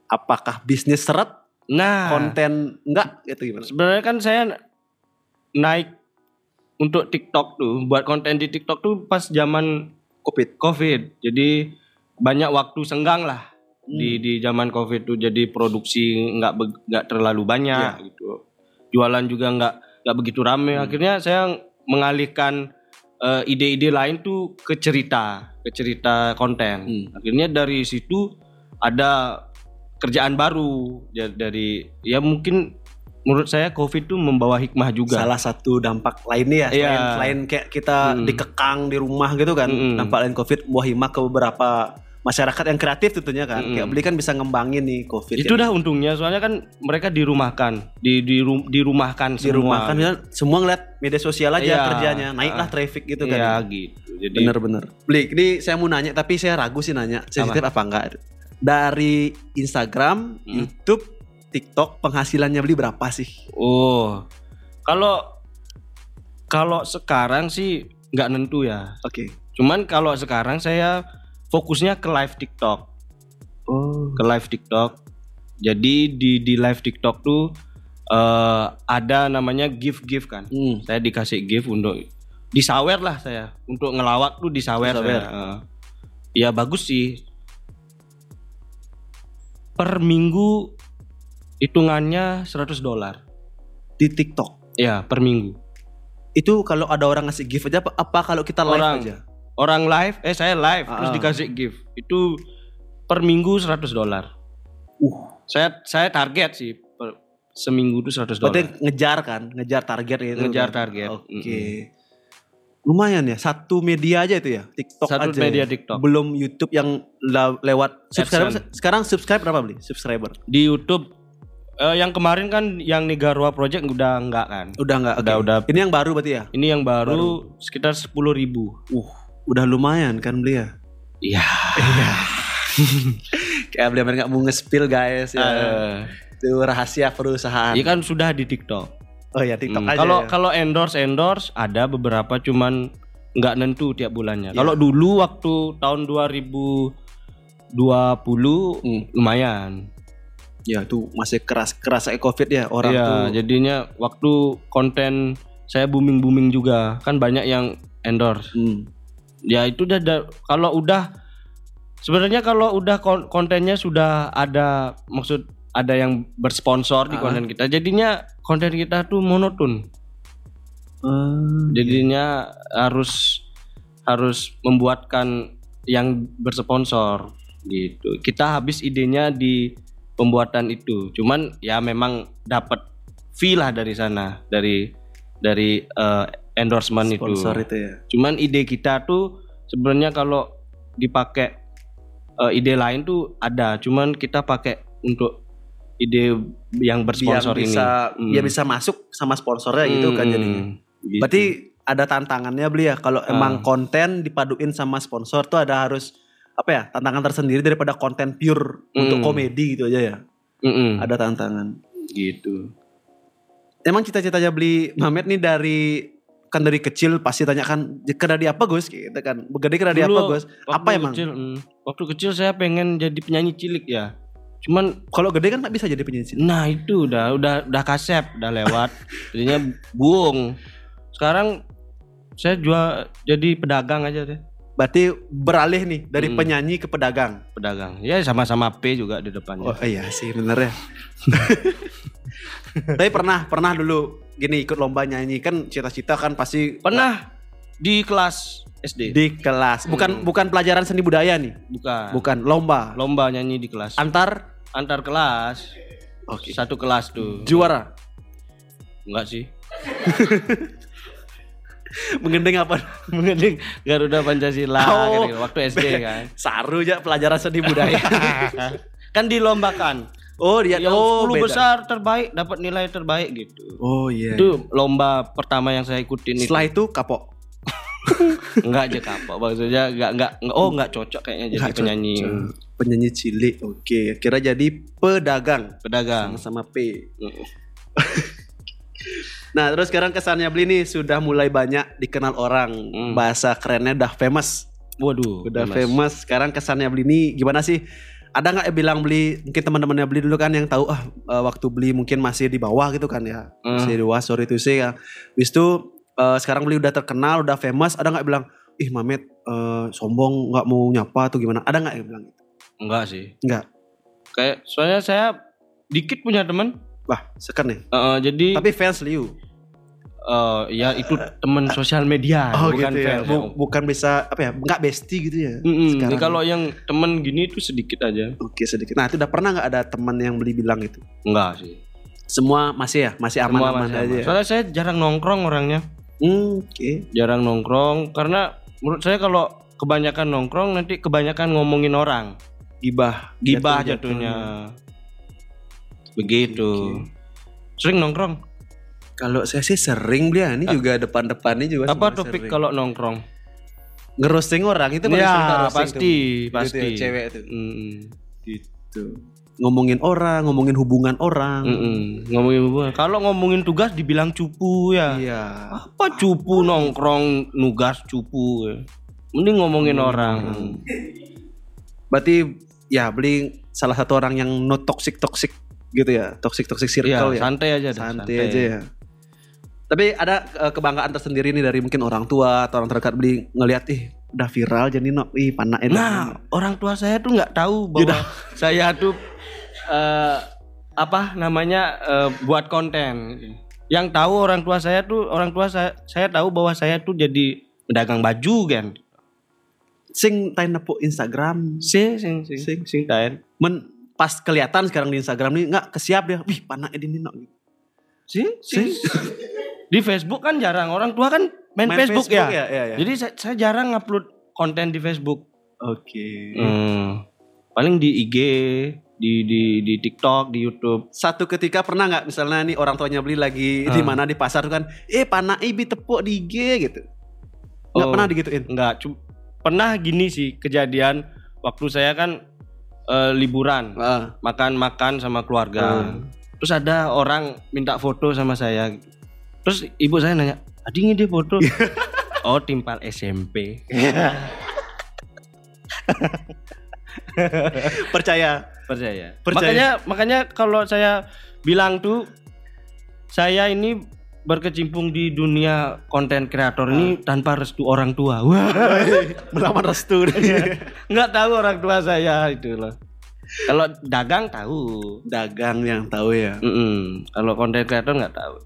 Apakah bisnis seret, Nah, konten enggak gitu gimana? sebenarnya kan saya naik untuk TikTok tuh, buat konten di TikTok tuh pas zaman Covid. COVID. Jadi banyak waktu senggang lah Hmm. di di zaman Covid tuh. Jadi produksi nggak nggak terlalu banyak Iya. gitu. Jualan juga nggak nggak begitu rame. Hmm. Akhirnya saya mengalihkan eh, ide-ide lain tuh ke cerita, ke cerita konten. Hmm. Akhirnya dari situ ada kerjaan baru dari ya mungkin menurut saya Covid tuh membawa hikmah juga. Salah satu dampak lainnya ya selain, Iya. selain kayak kita Hmm. dikekang di rumah gitu kan, Mm-mm. dampak lain Covid buah hima ke beberapa masyarakat yang kreatif tentunya kan. Mm-mm. Kayak beli kan bisa ngembangin nih Covid. Itu ya. dah untungnya soalnya kan mereka dirumahkan, di di ru- dirumahkan di rumah semua. kan ya, semua ngeliat media sosial aja Iya. kerjanya, naiklah Ah. traffic gitu kan. Iya gitu. Jadi Bener-bener. Beli, ini saya mau nanya tapi saya ragu sih nanya sensitif apa, enggak. Dari Instagram, Hmm. YouTube, TikTok penghasilannya beli berapa sih? oh. Kalau kalau sekarang sih nggak nentu ya. Oke. Cuman kalau sekarang saya fokusnya ke live TikTok. Oh. ke live TikTok. Jadi di di live TikTok tuh eh, ada namanya gift gift kan. Hmm. Saya dikasih gift untuk disawer lah saya untuk ngelawak tuh disawer. Disawer. saya. Eh, ya bagus sih. Per minggu hitungannya 100 dolar. Di TikTok. Ya per minggu. Itu kalau ada orang ngasih gift aja apa, apa kalau kita live Orang. aja? Orang live, eh saya live terus Ah. dikasih gift. Itu per minggu 100 dolar. Uh. Saya saya target sih per, seminggu tuh 100 dolar. Berarti ngejar kan, ngejar target gitu. Ngejar kan? target. Oke. Lumayan ya, satu media aja itu ya, TikTok Satu aja. media ya? TikTok. Belum YouTube yang lewat subscriber. AdSense. Sekarang subscribe berapa beli? Subscriber. Di YouTube eh, yang kemarin kan yang Nigarwa Project udah enggak kan. Udah nggak? Udah, Oke. udah. Ini yang baru berarti ya? Ini yang baru, sekitar 10.000 ribu. Uh, udah lumayan kan beli ya? Iya. Kayak beli nggak mau nge-spill guys ya. Eh, Itu rahasia perusahaan. Iya kan sudah di TikTok. Oh ya TikTok Hmm, aja. Kalau ya. kalau endorse endorse ada beberapa cuman nggak nentu tiap bulannya. Kalau dulu waktu tahun 2020 Hmm. lumayan. ya tuh masih keras keras kayak covid ya orang Iya, tuh. jadinya waktu konten saya booming booming juga kan banyak yang endorse. Hmm. Ya itu udah da- kalau udah sebenarnya kalau udah kon- kontennya sudah ada maksud ada yang bersponsor di Ah. konten kita, jadinya konten kita tuh monoton. Hmm. Jadinya harus harus membuatkan yang bersponsor gitu. Kita habis idenya di pembuatan itu. Cuman ya memang dapat fee lah dari sana, dari dari eh, endorsement sponsor itu. itu ya. Cuman ide kita tuh sebenarnya kalau dipakai eh, ide lain tuh ada, cuman kita pakai untuk ide yang bersponsor biar bisa ini. biar bisa masuk sama sponsornya gitu kan Hmm, jadinya. gitu. Berarti ada tantangannya beli ya kalau emang Ah. konten dipaduin sama sponsor tuh ada harus apa ya tantangan tersendiri daripada konten pure untuk Hmm. komedi gitu aja ya. Mm-mm. Ada tantangan. gitu. Emang cita-citanya beli Mamet nih dari kan dari kecil pasti tanya kan kena di apa Gus gitu kan. Gede kena di apa Gus? Apa emang? Kecil, mm, waktu kecil saya pengen jadi penyanyi cilik ya. Cuman Kalau gede kan nggak bisa jadi penyanyi. nah itu udah udah udah kasep, udah lewat. Jadinya buung. Sekarang saya jual jadi pedagang aja deh, Berarti beralih nih dari Hmm. penyanyi ke pedagang. pedagang. Ya sama-sama P juga di depannya. Oh iya sih bener ya. Tapi pernah pernah dulu gini ikut lomba nyanyi kan cita-cita kan pasti Pernah di kelas SD. di kelas. Bukan Hmm. bukan pelajaran seni budaya nih. Bukan. Bukan lomba. Lomba nyanyi di kelas. Antar Antar kelas. Oke. Satu kelas tuh. juara. Enggak sih. Mengendeng apa? Mengending Garuda Pancasila Oh. kan, waktu SD kan. Saru aja pelajaran seni budaya. kan dilombakan. Oh dia yang oh 10 beda. besar terbaik dapat nilai terbaik gitu. Oh iya. Itu lomba pertama yang saya ikutin itu. Setelah itu kapok. Enggak aja kapok maksudnya enggak enggak enggak- oh enggak cocok kayaknya jadi Nggak penyanyi cocok. Penyanyi cilik. Oke, kira jadi pedagang pedagang. sama-sama P. Mm. Nah, terus sekarang kesannya beli nih sudah mulai banyak dikenal orang. Hmm. Bahasa kerennya udah famous. Waduh, Udah famous. famous. Sekarang kesannya beli ini gimana sih? Ada nggak yang bilang beli mungkin teman-temannya beli dulu kan yang tahu ah eh, waktu beli mungkin masih di bawah gitu kan ya. Hmm. Masih di bawah sorry itu sih ya. Habis itu eh, sekarang beli udah terkenal, udah famous, ada nggak bilang ih Mamet eh, sombong nggak mau nyapa atau gimana? Ada nggak yang bilang gitu? Enggak sih. Enggak. Kayak soalnya saya dikit punya teman. Wah, sekan nih. Eh, jadi Tapi fans Liu. Eh, ya itu teman sosial media, Oh bukan gitu ya. fans. Bu- bukan bisa apa ya? Nggak bestie gitu ya. Mm-mm. sekarang. Kalau yang temen gini tuh sedikit aja. Oke sedikit. Nah itu udah pernah nggak ada teman yang beli bilang itu? Enggak sih. Semua masih ya, masih aman-aman masih aja. aman. ya? Soalnya saya jarang nongkrong orangnya. Hmm, Oke. Jarang nongkrong karena menurut saya kalau kebanyakan nongkrong nanti kebanyakan ngomongin orang. Gibah. Gibah Jatuh- jatuhnya. Begitu. Sering nongkrong. Kalau saya sih sering beli ya. Ini juga depan-depannya juga. Apa topik kalau nongkrong? ngerosting orang itu Ya, suka roasting pasti, tuh. Gitu pasti. ya, cewek tuh. Mm-mm. Gitu. Ngomongin orang, ngomongin hubungan orang. Mm-mm. Ngomongin hubungan. Kalau ngomongin tugas dibilang cupu ya. Iya. Apa cupu nongkrong nugas cupu ya. Mending ngomongin orang. Berarti ya beli salah satu orang yang no toxic toxic gitu ya, toxic toxic circle Iya, ya. santai aja dah, santai aja ya. Tapi ada eh, kebanggaan tersendiri nih dari mungkin orang tua atau orang terdekat beli ngelihat ih udah viral jadi no, ih panak enak. Nah, orang tua saya tuh nggak tahu bahwa saya tuh eh, apa namanya eh, buat konten. Yang tahu orang tua saya tuh orang tua saya saya tahu bahwa saya tuh jadi pedagang baju kan. sing tain nepuk Instagram Sing sing sing Sing. sing tain. men pas kelihatan sekarang di Instagram nih nggak kesiap dia wih panak ini no. Sing sing. Di Facebook kan jarang orang tua kan main, Main Facebook, ya. ya, ya, ya. Jadi saya, saya jarang upload konten di Facebook. oke Hmm. Paling di IG, di di di TikTok, di YouTube. satu ketika pernah nggak misalnya nih orang tuanya beli lagi di Ah. mana di pasar tuh kan eh panak ibi tepuk di IG gitu nggak Oh. pernah digituin Enggak, cu- pernah gini sih kejadian waktu saya kan eh, liburan, Ah. makan-makan sama keluarga. Hmm. Terus ada orang minta foto sama saya. Terus ibu saya nanya, "Adi ini dia foto." oh, timpal SMP. percaya Percaya. Percaya. Makanya makanya kalau saya bilang tuh saya ini berkecimpung di dunia konten kreator ini tanpa restu orang tua. Wah, melamar restu nggak tahu orang tua saya itu loh. Kalau dagang tahu. dagang yang tahu ya Mm-mm. Kalau konten kreator nggak tahu.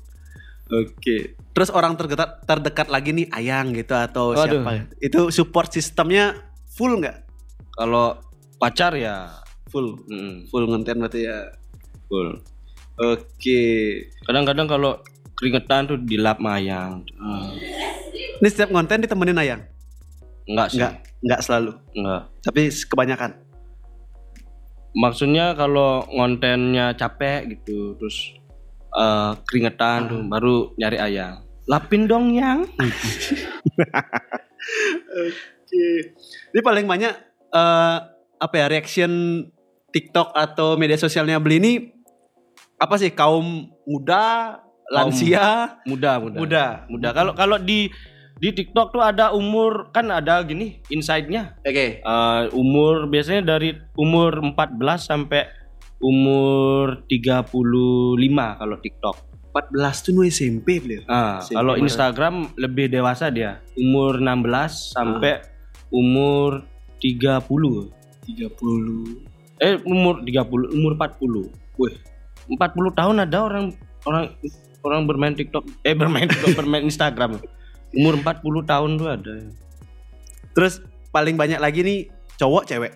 Oke. Terus orang terdekat terdekat lagi nih ayang gitu atau Waduh. siapa itu support sistemnya full nggak? Kalau pacar ya full. Mm, full ngonten berarti ya? Full. oke. Kadang-kadang kalau keringetan tuh dilap mayang. ini setiap konten ditemenin ayang? Enggak sih. nggak nggak selalu? Enggak. tapi kebanyakan? Maksudnya kalau ngontennya capek gitu, terus eh, keringetan tuh baru nyari ayang. Lapin dong yang. Oke. Ini paling banyak eh apa ya reaction TikTok atau media sosialnya beli ini apa sih kaum muda, lansia, Muda, muda. muda. Muda. Kalau kalau di di TikTok tuh ada umur kan ada gini insight-nya. Oke. Eh, umur biasanya dari umur 14 sampai umur 35 kalau TikTok. 14 tuh nu SMP beliau. Ah, SMP kalau mana? Instagram lebih dewasa dia. Umur 16 sampai umur 30. 30. Eh umur 30, umur 40. Wih. 40 tahun ada orang orang orang bermain TikTok, eh bermain TikTok, bermain Instagram. Umur 40 tahun tuh ada. Terus paling banyak lagi nih cowok cewek.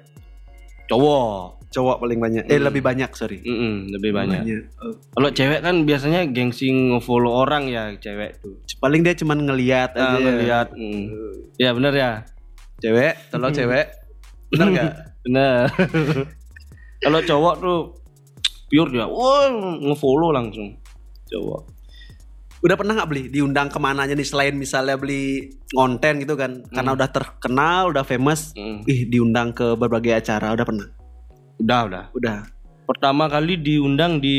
Cowok. Cowok paling banyak. Eh Hmm. lebih banyak, sorry. Mm-mm, lebih banyak. Oh. Kalau cewek kan biasanya gengsi nge-follow orang ya cewek tuh. Paling dia cuman ngeliat aja. Ah, ngeliat. mm. Ya bener ya. Cewek, tolong cewek. Bener gak? Bener. Kalau cowok tuh pure dia, wah nge-follow langsung. Cowok. Udah pernah nggak beli diundang ke mana aja nih selain misalnya beli konten gitu kan? Karena udah terkenal, udah famous, Mm. ih diundang ke berbagai acara udah pernah. Udah, udah. Udah. Pertama kali diundang di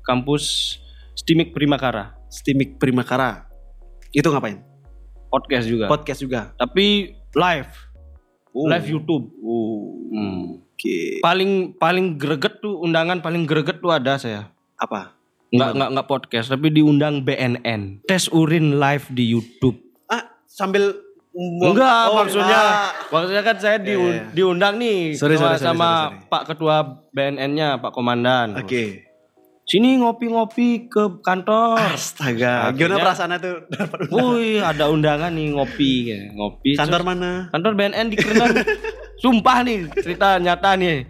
kampus Stimik Primakara. Stimik Primakara. Itu ngapain? Podcast juga. Podcast juga. Tapi live. Oh. Live YouTube. Hmm. Oke. Paling paling greget tuh undangan paling greget tuh ada saya. Apa? Nggak nggak nggak podcast tapi diundang BNN. Tes urin live di YouTube. Ah, sambil Enggak, Oh, maksudnya ah. maksudnya kan saya di, Iya, iya. diundang nih Sorry, sama, sorry, sorry, sama sorry, sorry. Pak Ketua BNN-nya, Pak Komandan. Oke. Sini ngopi-ngopi ke kantor. Astaga. Akhirnya- Gimana perasaannya tuh? Wih, ada undangan nih ngopi, ya. ngopi. Kantor Terus- mana? kantor BNN di Kerenan. Sumpah nih, cerita nyata nih.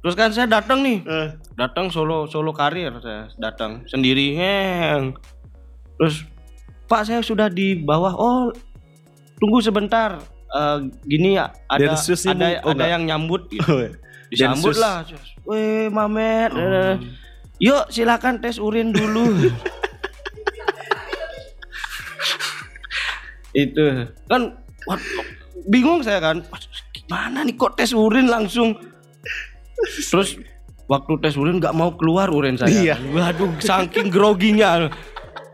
Terus kan saya datang nih, Eh, datang solo solo karir saya datang sendiri heng. Terus Pak saya sudah di bawah. Oh, tunggu sebentar. Eh, gini ya, ada Densus ada. Oh, ada enggak. yang nyambut gitu. oh, Disambut Densus. lah. Weh, Mamet. Oh. eh, Yuk, silakan tes urin dulu. Itu kan wah, bingung saya kan. Gimana nih kok tes urin langsung? Terus waktu tes urin nggak mau keluar urin saya. Iya. Waduh, saking groginya.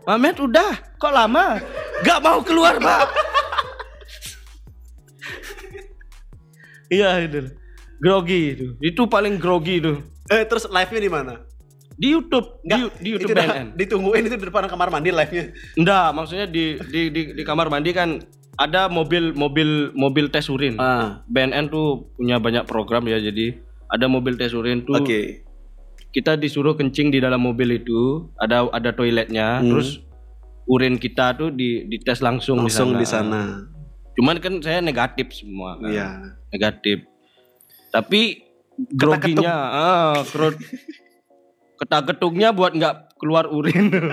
Mamet udah, kok lama? Gak mau keluar, Pak. Iya itu. grogi itu. Itu paling grogi itu. Eh terus live-nya di mana? Di YouTube, di, di YouTube itu BNN. ditungguin itu di depan kamar mandi live-nya. Enggak, maksudnya di, di di di kamar mandi kan ada mobil mobil mobil tes urin. Ah, BNN tuh punya banyak program ya, jadi ada mobil tes urin tuh. oke. Kita disuruh kencing di dalam mobil itu, ada ada toiletnya, Hmm. terus urin kita tuh di dites langsung, Langsung di di sana. Cuman kan saya negatif semua. kan. Iya. Negatif. Tapi groginya, ah, kro- ketak-ketuknya buat nggak keluar urin.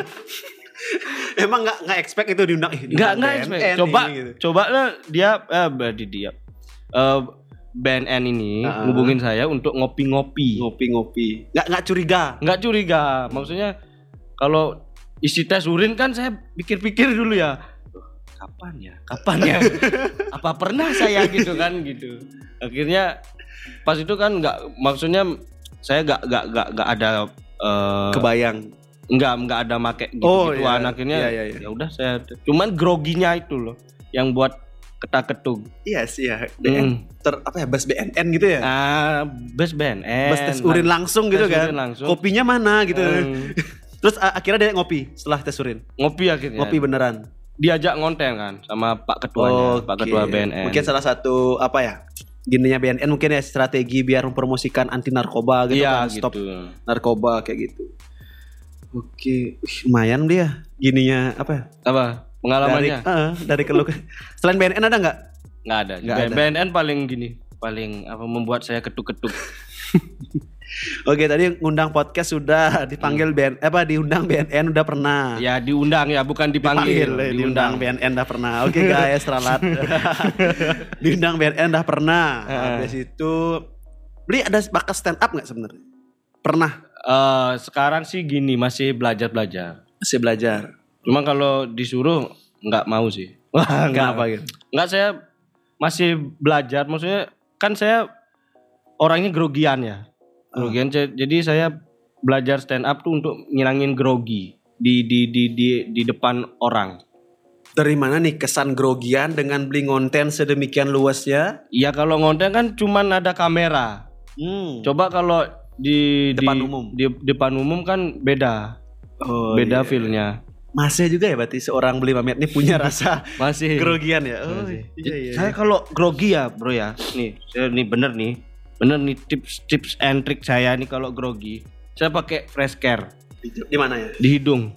Emang nggak nggak expect itu diundang Nggak nggak expect. ini, Coba gitu. coba lah dia eh berarti dia eh BNN ini Ah. ngubungin saya untuk ngopi-ngopi. ngopi-ngopi. Nggak nggak curiga. Nggak curiga. Maksudnya kalau isi tes urin kan saya pikir-pikir dulu ya. Kapan ya? Kapan ya? Apa pernah saya gitu kan gitu. Akhirnya pas itu kan nggak maksudnya saya nggak nggak nggak nggak ada eh, Kebayang. nggak nggak ada make gitu Oh, gituan iya. akhirnya Iya, iya, iya. ya udah saya cuman groginya itu loh yang buat ketak ketuk Iya sih ya. BN, ter apa ya? Bus BNN gitu ya. ah band eh Bus tes urin langsung gitu tes kan. urin langsung. Kopinya mana gitu. Hmm, Terus akhirnya dia ngopi setelah tes urin. ngopi akhirnya Ngopi beneran. Diajak ngonten kan sama pak ketuanya pak Oke. ketua BNN Mungkin salah satu apa ya? Gininya BNN mungkin ya strategi biar mempromosikan anti narkoba gitu iya kan. Stop gitu narkoba kayak gitu. Oke, Wih, lumayan dia gininya apa ya? apa Dari, pengalamannya eh, dari keluh. Selain BNN ada nggak? nggak ada Nggak ada. BNN paling gini paling apa membuat saya ketuk ketuk Oke, tadi ngundang podcast sudah dipanggil BN apa diundang BNN udah pernah. ya diundang ya bukan dipanggil, Panggil, eh, diundang BNN dah pernah. Oke guys, ralat. diundang BNN dah pernah. Habis itu beli ada bakat stand up nggak sebenarnya? Pernah. Eh, sekarang sih gini masih belajar belajar Masih belajar. Cuma kalau disuruh nggak mau sih. Wah, nggak. gitu? Nggak saya masih belajar. Maksudnya kan saya orangnya grogian ya. Grogian. ce- Jadi saya belajar stand up tuh untuk ngilangin grogi di di di di di depan orang. Dari mana nih kesan grogian dengan beli konten sedemikian luasnya? Ya kalau ngonten kan cuman ada kamera. Hmm. Coba kalau di Depan di, umum. di depan umum kan beda. Oh, beda iya. feel-nya. Masih juga ya berarti seorang beli mamet ini punya rasa Masih. grogian ya. Oh, Masih. iya, iya, Saya kalau grogi ya, Bro ya. Nih, saya nih bener nih. Bener nih tips tips and trick saya nih kalau grogi. Saya pakai fresh care Di, di mana ya? di hidung.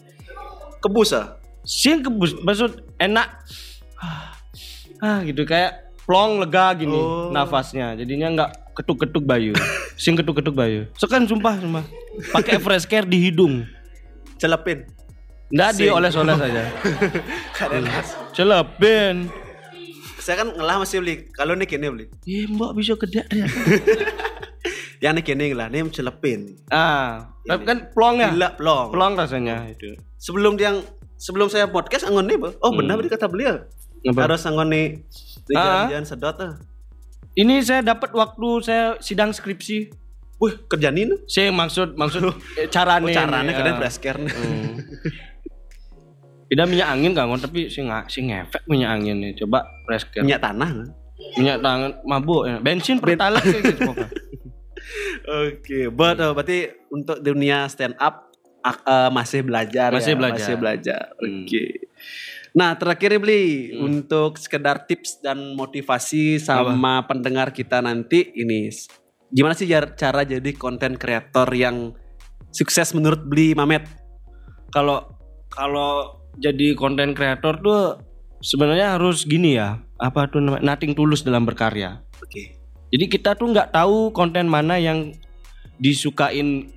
Kebus ah? Sing kebus, maksud enak. Ah, gitu kayak plong lega gini Oh. nafasnya. Jadinya nggak ketuk-ketuk bayu. Sing ketuk-ketuk bayu. Sekan sumpah sumpah. Pakai fresh care di hidung. Celepin. Nggak Sing. dioles-oles aja. Keren. Celepin. Saya kan ngelah masih beli. Kalau nih kini beli. Iya, mbak bisa kedek dia. Yang nih kini lah, nih celepin. Ah, tapi kan plong ya. Gila plong. Plong rasanya itu. Sebelum dia sebelum saya podcast anggon nih, oh benar berarti kata beliau. Apa? Harus anggon nih di Ah. jalan-jalan sedot ah. Ini saya dapat waktu saya sidang skripsi. Wih, kerjaan ini. Saya maksud maksud eh, carane. Oh, caranya kalian ah. fresh care. Hmm. Tidak minyak angin kan, tapi si nggak si ngefek minyak angin nih. Coba care. Minyak tanah. Minyak tangan mabuk ya. Bensin pertalite gitu. Oke, but uh, berarti untuk dunia stand up uh, masih belajar Masih ya? belajar. Masih belajar. Hmm. Oke. Nah, terakhir beli Hmm. untuk sekedar tips dan motivasi sama pendengar kita nanti ini gimana sih cara jadi konten kreator yang sukses menurut Beli Mamet? Kalau kalau jadi konten kreator tuh sebenarnya harus gini ya. Apa tuh namanya? Nothing tulus dalam berkarya. Oke. Jadi kita tuh nggak tahu konten mana yang disukain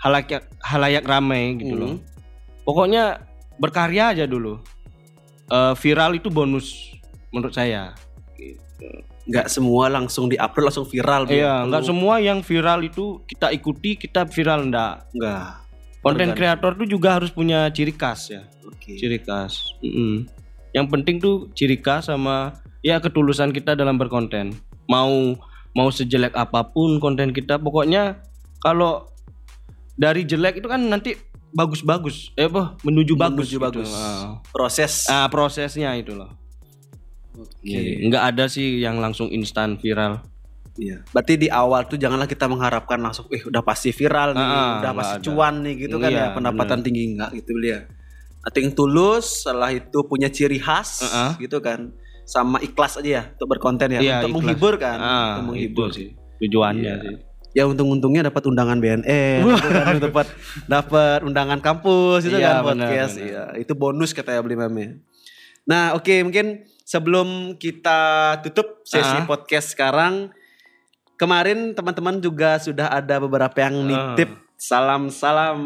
halayak halayak ramai gitu Hmm. loh. Pokoknya berkarya aja dulu. Eh, viral itu bonus menurut saya. Nggak semua langsung diupload langsung viral. Iya, nggak Perlu- semua yang viral itu kita ikuti, kita viral enggak. Nggak. Konten kreator tuh juga harus punya ciri khas ya. Oke. Ciri khas. Mm-mm. Yang penting tuh ciri khas sama ya ketulusan kita dalam berkonten. Mau mau sejelek apa pun konten kita, pokoknya kalau dari jelek itu kan nanti bagus-bagus, eh apa menuju bagus, Menuju gitu. bagus. Ah. Proses. Ah, prosesnya itu loh. Oke. Iya, Nggak ada sih yang langsung instan viral. Iya. Berarti di awal tuh janganlah kita mengharapkan langsung, eh udah pasti viral nih, Ah, udah pasti ada. cuan nih gitu kan Iya, ya, pendapatan tinggi enggak gitu dia. Nothing tulus, setelah itu punya ciri khas ah. gitu kan. Sama ikhlas aja ya untuk berkonten ya, Iya, untuk ikhlas. menghibur kan, Ah, untuk menghibur. sih tujuannya Iya. sih. Ya untung-untungnya dapat undangan BNN, gitu kan, dapat dapat undangan kampus itu Iya, kan podcast. benar. Iya, itu bonus katanya beli mame. Nah, oke mungkin sebelum kita tutup sesi Ah. podcast sekarang kemarin teman-teman juga sudah ada beberapa yang Ah. nitip salam-salam.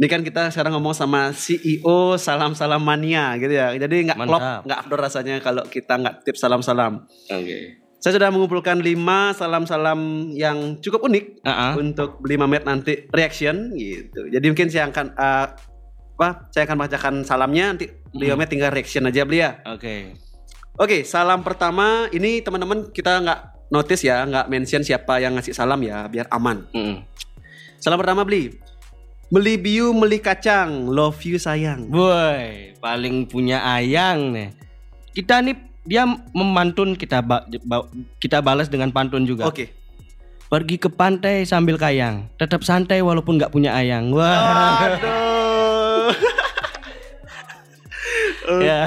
Ini kan kita sekarang ngomong sama CEO salam-salam mania gitu ya. Jadi nggak klop, nggak afdol rasanya kalau kita nggak tip salam-salam. Oke. Saya sudah mengumpulkan 5 salam-salam yang cukup unik Ah, ah. untuk beli Mamet nanti reaction gitu. Jadi mungkin saya akan eh, apa? Saya akan bacakan salamnya nanti beli Hmm. Tinggal reaction aja beli ya. Oke. Oke, salam pertama ini teman-teman kita nggak notice ya, nggak mention siapa yang ngasih salam ya, biar aman. Mm-mm. Salam pertama beli. Beli biu, beli kacang, love you sayang. Boy, paling punya ayang nih. Kita nih dia memantun kita ba- ba- kita balas dengan pantun juga. Oke. Pergi ke pantai sambil kayang, tetap santai walaupun nggak punya ayang. Wah. Aduh. ya.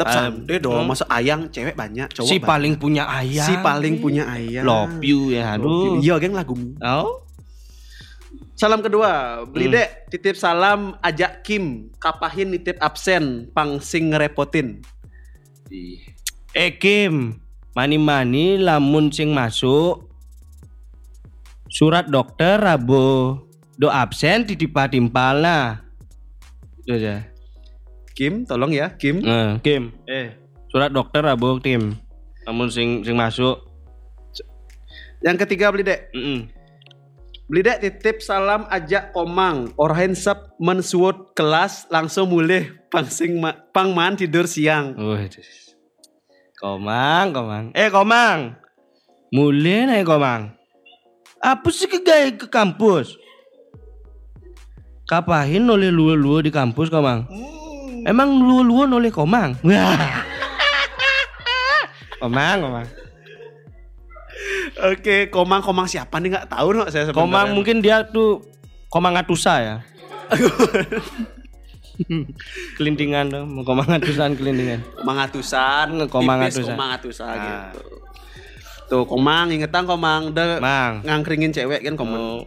Tetap Um, santai dong, hmm. masa ayang cewek banyak, cowok Si banyak. paling punya ayang. Si paling punya ayang. Love you ya, aduh. Iya, geng lagu. Oh. Salam kedua, beli Hmm. dek titip salam ajak Kim, kapahin nitip absen, pangsing ngerepotin. Eh Kim, mani-mani lamun sing masuk surat dokter rabo do absen titipa-timpal nah. Itu aja. Kim, tolong ya, Kim. Nah, Kim, eh surat dokter rabo Kim. Lamun sing sing masuk. Yang ketiga beli dek, Mm-mm. beli dek titip salam ajak Komang, orahin sep mensuot kelas langsung mulai pangsing ma- pangman tidur siang. Wih, Komang, Komang. Eh, Komang. Mulai nih, Komang. Apa sih ke gaya ke kampus? Kapahin oleh luar-luar di kampus, Komang? Emang luar-luar oleh Komang? Wah. komang, Komang. Oke, Komang Komang siapa nih nggak tahu no saya sebenarnya. Komang mungkin dia tuh Komang Atusa ya. kelintingan dong, Komang Atusan kelintingan. Komang atusan, Komang atusan. Komang atusan Ah. gitu. Tuh Komang ingetan Komang de Mang. ngangkringin cewek kan Komang. Oh.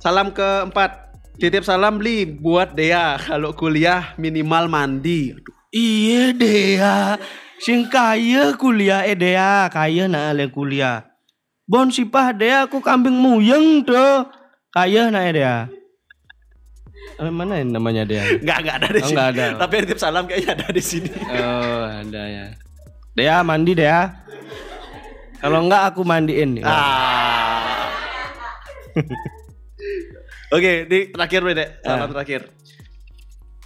Salam keempat. Titip salam beli buat Dea kalau kuliah minimal mandi. Aduh, Iya Dea, sing kaya kuliah eh Dea, kaya nak ale kuliah. Bon sipah Dea aku kambing muyeng tuh. Kaya nak eh Dea. Eh, mana yang namanya Dea? Enggak enggak ada di Oh, sini. ada. Tapi titip salam kayaknya ada di sini. Oh, ada ya. Dea mandi Dea. Kalau enggak aku mandiin. Ah. Oke, di terakhir Bre, Dek. Salam Ah. terakhir.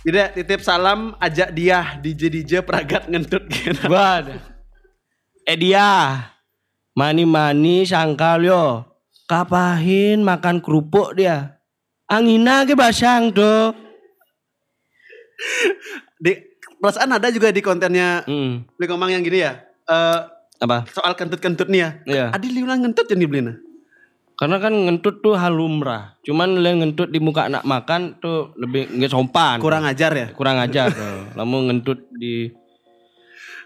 Tidak titip salam ajak dia DJ DJ peragat ngentut gitu. Buat. Eh dia. Mani-mani sangkal yo. Kapahin makan kerupuk dia. Angina ke basang tuh. Di perasaan ada juga di kontennya Hmm. beli yang gini ya. Eh Apa? soal kentut-kentut nih ya. Iya. Adil bilang ngentut jadi belinya. Karena kan ngentut tuh hal lumrah. Cuman le ngentut di muka anak makan tuh lebih nggak sopan. Kurang ajar ya. kurang ajar. Lamun ngentut di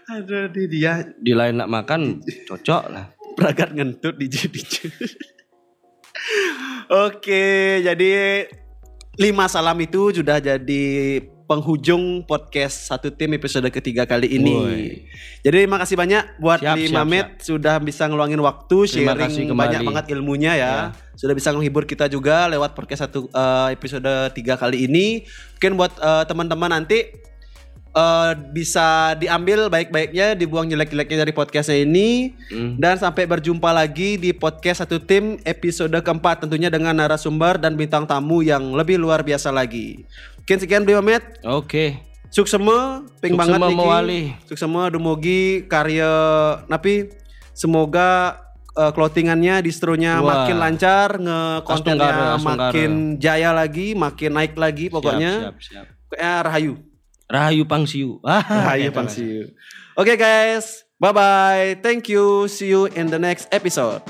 Aduh, di dia di lain nak makan cocok lah. peragat ngentut DJ DJ. Oke, jadi lima salam itu sudah jadi penghujung podcast satu tim episode ketiga kali ini. Woi. Jadi terima kasih banyak buat Siap, lima menit sudah bisa ngeluangin waktu Terima sharing banyak banget ilmunya ya. Sudah bisa menghibur kita juga lewat podcast satu eh, episode tiga kali ini. Mungkin buat eh, teman-teman nanti eh, bisa diambil baik-baiknya, dibuang jelek-jeleknya dari podcastnya ini. Hmm. Dan sampai berjumpa lagi di podcast satu tim episode keempat tentunya dengan narasumber dan bintang tamu yang lebih luar biasa lagi. Mungkin sekian Beli Mamet. Oke. Suk semua, ping banget semua niki. mewali. Suk semua dumugi karya napi semoga eh, clothingannya distronya Wah. makin lancar, nge kontennya Asunggara, asunggara. makin jaya lagi, makin naik lagi pokoknya. Siap, siap, siap. Pokoknya rahayu. Rahayu Pangsiu. Ah, Rahayu. Pangsiu. Oke guys, Bye bye. Thank you. See you in the next episode.